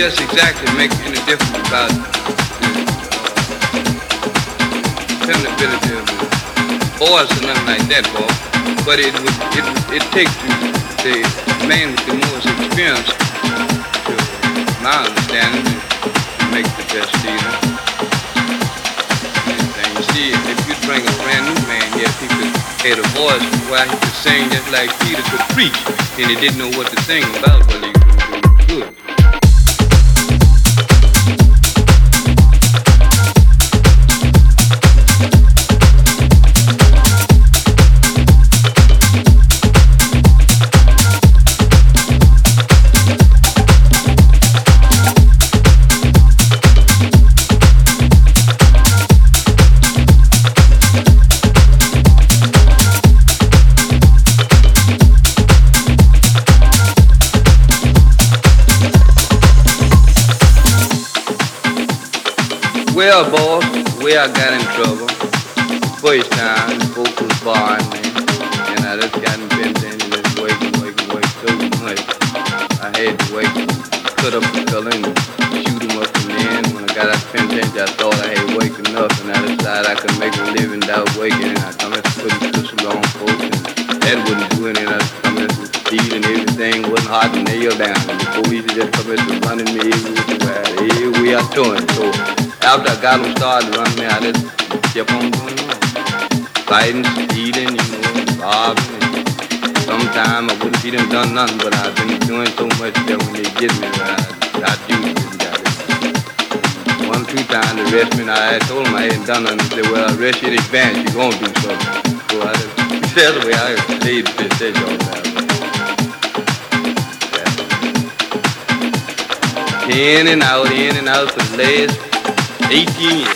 just exactly make any difference about the tenability of the voice or nothing like that, boy. But it would it it takes the man with the most experience to my understanding to make the best deal. You see, if you bring a brand new man here, he could had a voice where he could sing just like Peter could preach, and he didn't know what to sing about, but Well, boss, where I got in trouble. First time, the folks was barring me. And I just got in Benton and just waiting, waiting, waiting so much. I had to wait, cut up the fella and shoot him up from then. When I got out of penitentiary, I thought I had waked enough and I decided I could make a living without waking. And I come in putting pistol on folks and that wouldn't do anything. I come in stealing everything, wasn't hard to nail down. And the police just come in running me everywhere. Here we are doing. So after I got them started running me, I just kept on going on. Fighting, stealing, you know, robbing. Sometimes I wouldn't be done nothing, but I've been doing so much that when they get me, I, I do got. One, two times they arrest me, and I told them I hadn't done nothing. They said, well, arrest you in advance, you're going to do something. So I just, that's the way I stayed this all the time. In and out, in and out the last 18 years.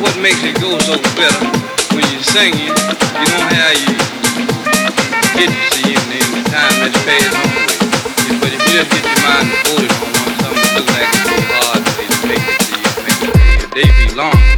What makes it go so better when you're singing, you don't have you get to see in the time that's passed on. But if you just get your mind devoted on one, something look like they belong.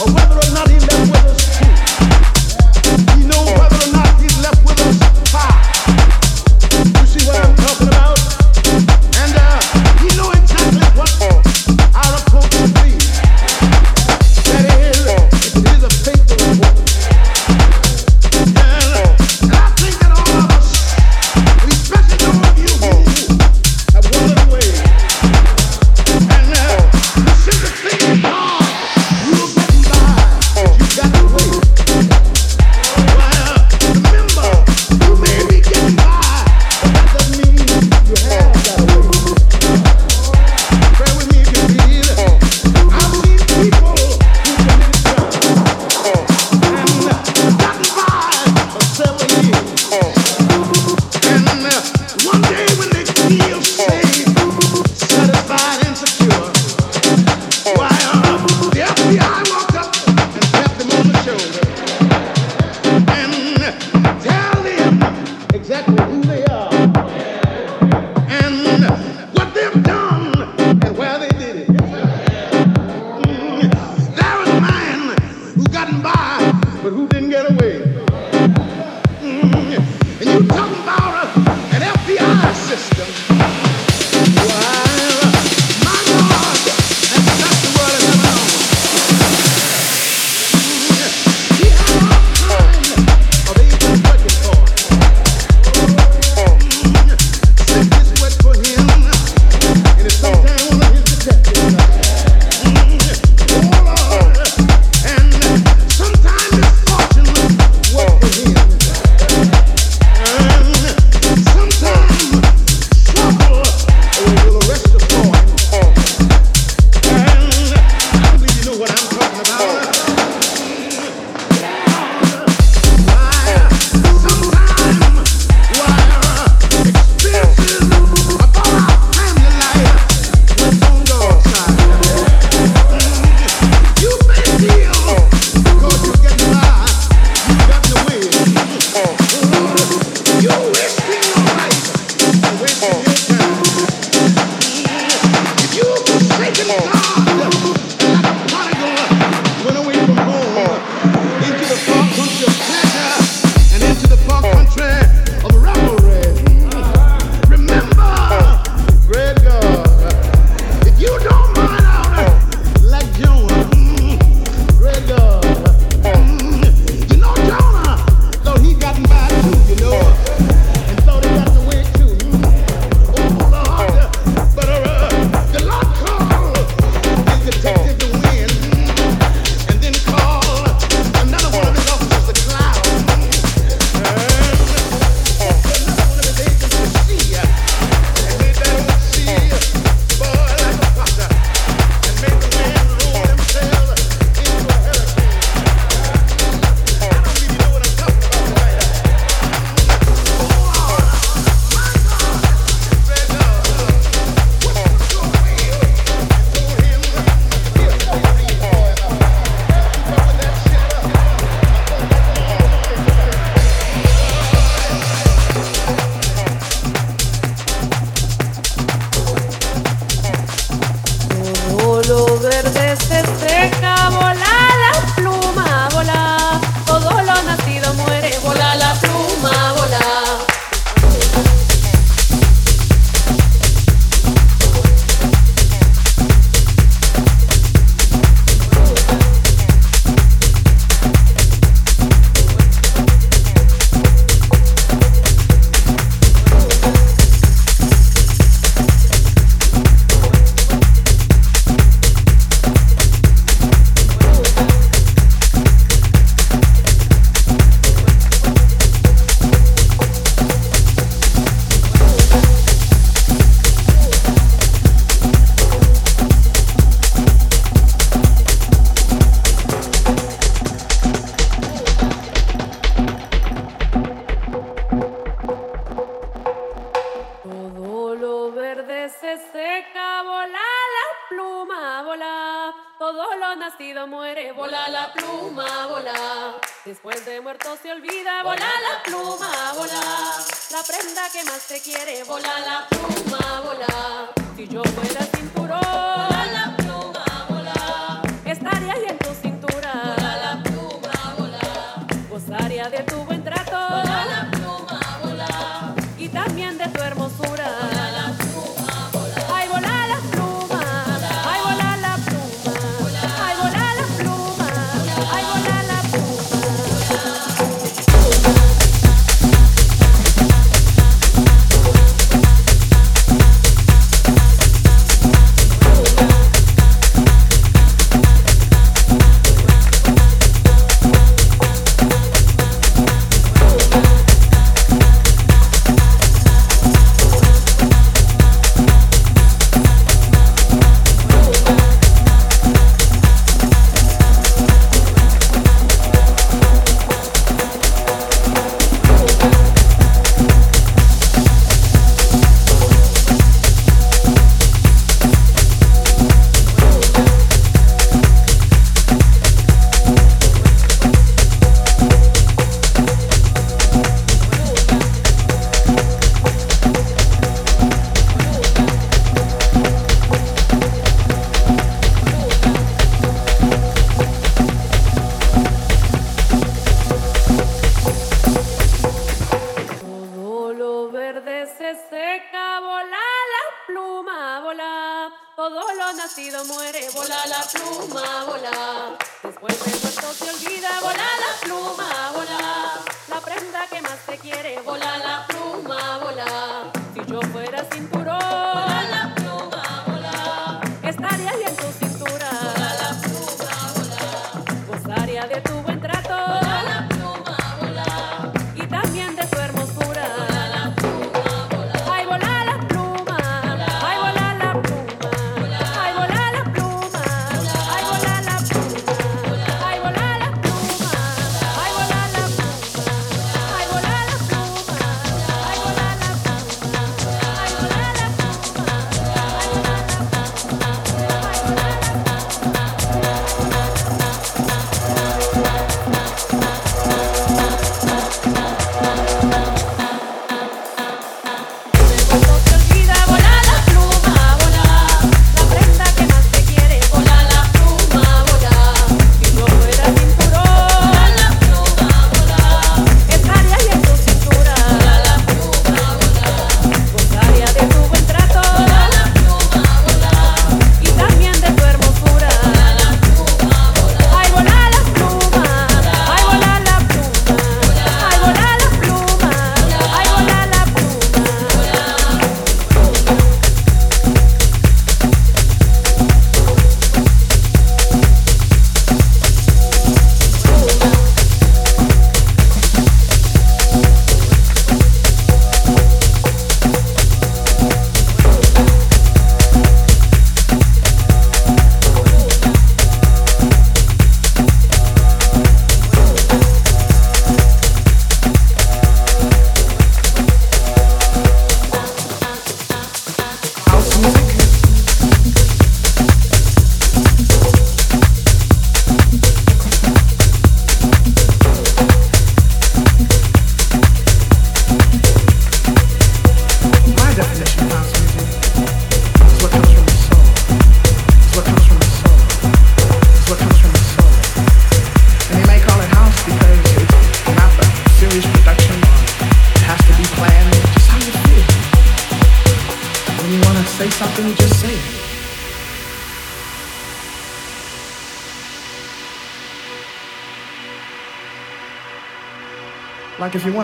Todo lo nacido muere, vola la verdes este.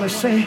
Say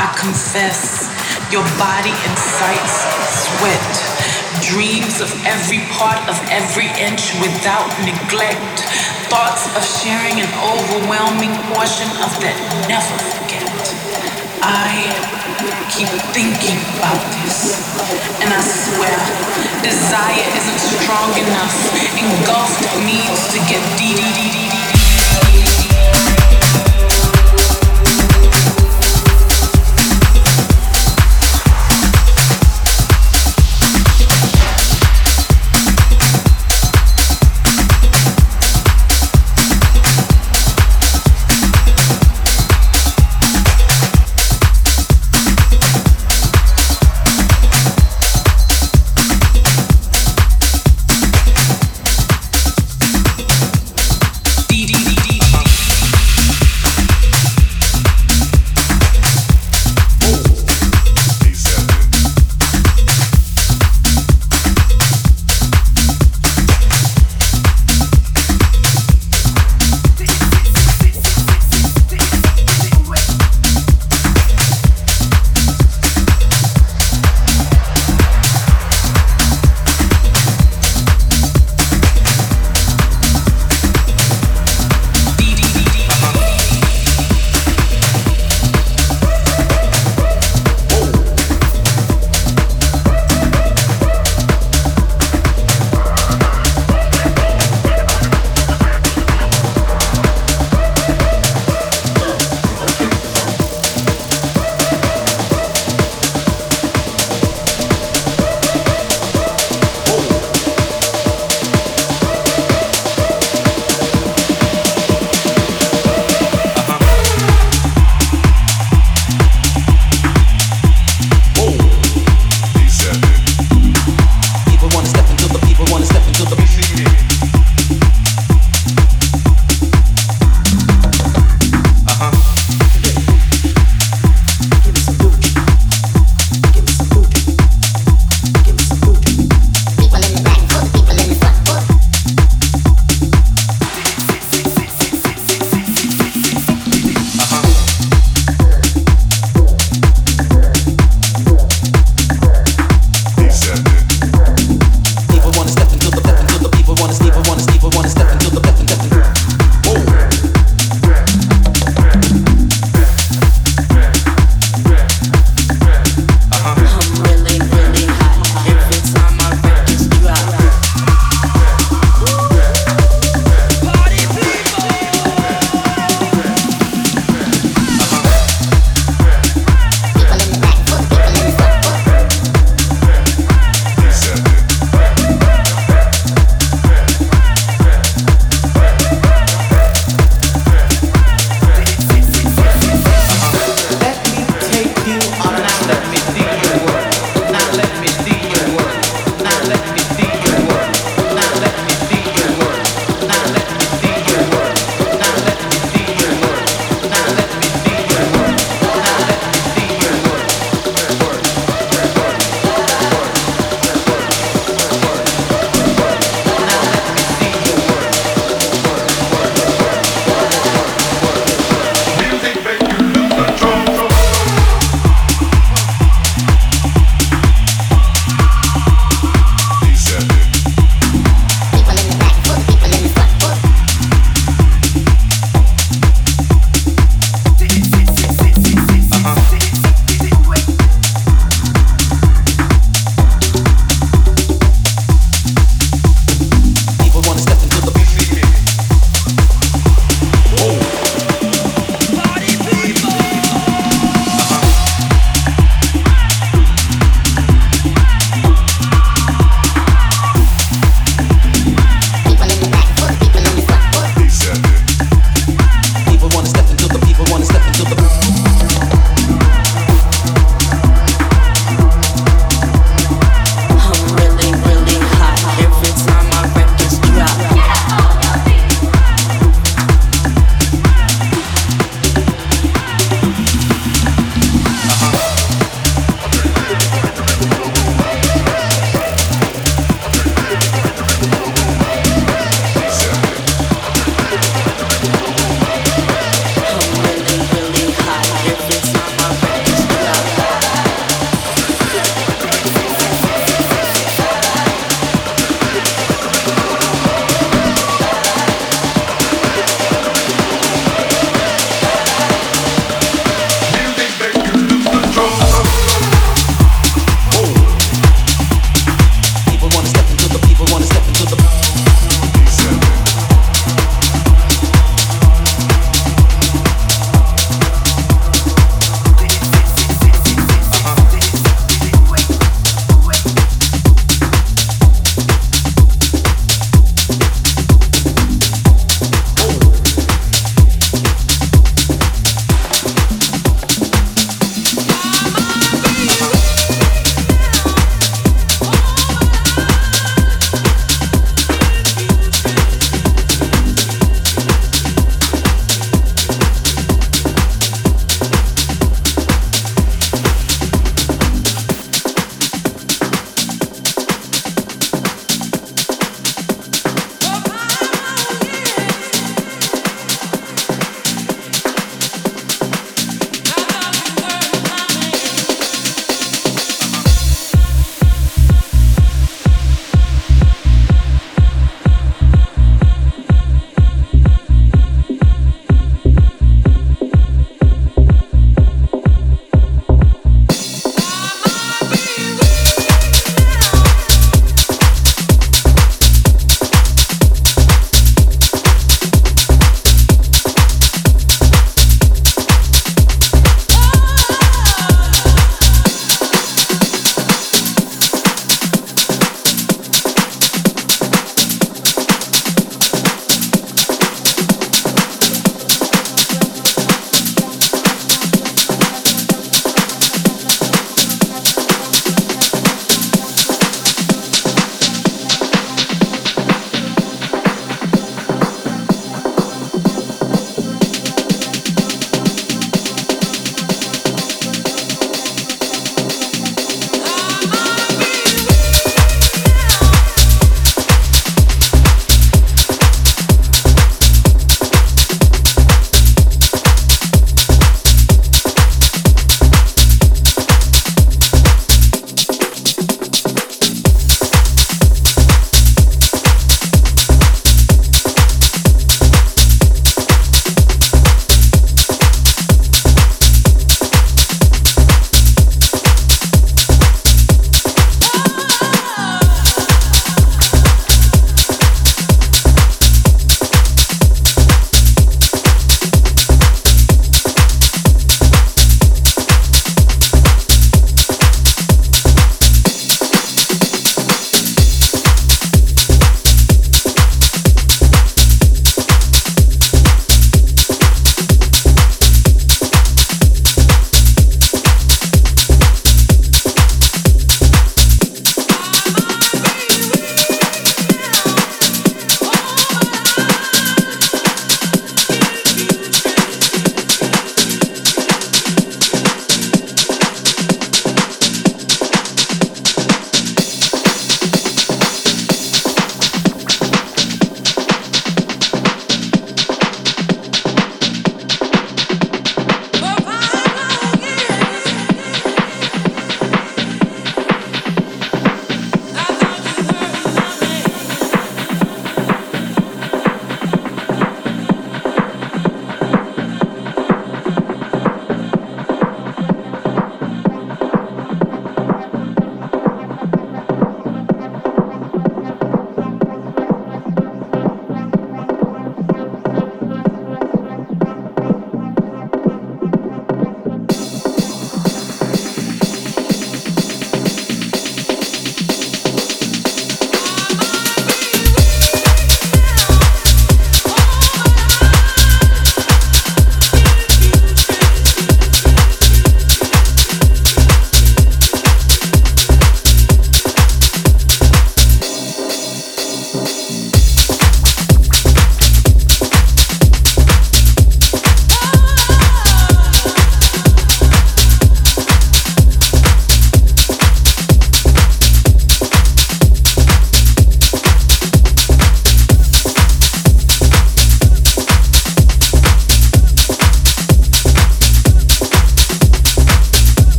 I confess, your body incites sweat. Dreams of every part of every inch without neglect. Thoughts of sharing an overwhelming portion of that never forget. I keep thinking about this. And I swear, desire isn't strong enough. Engulfed needs to get deep,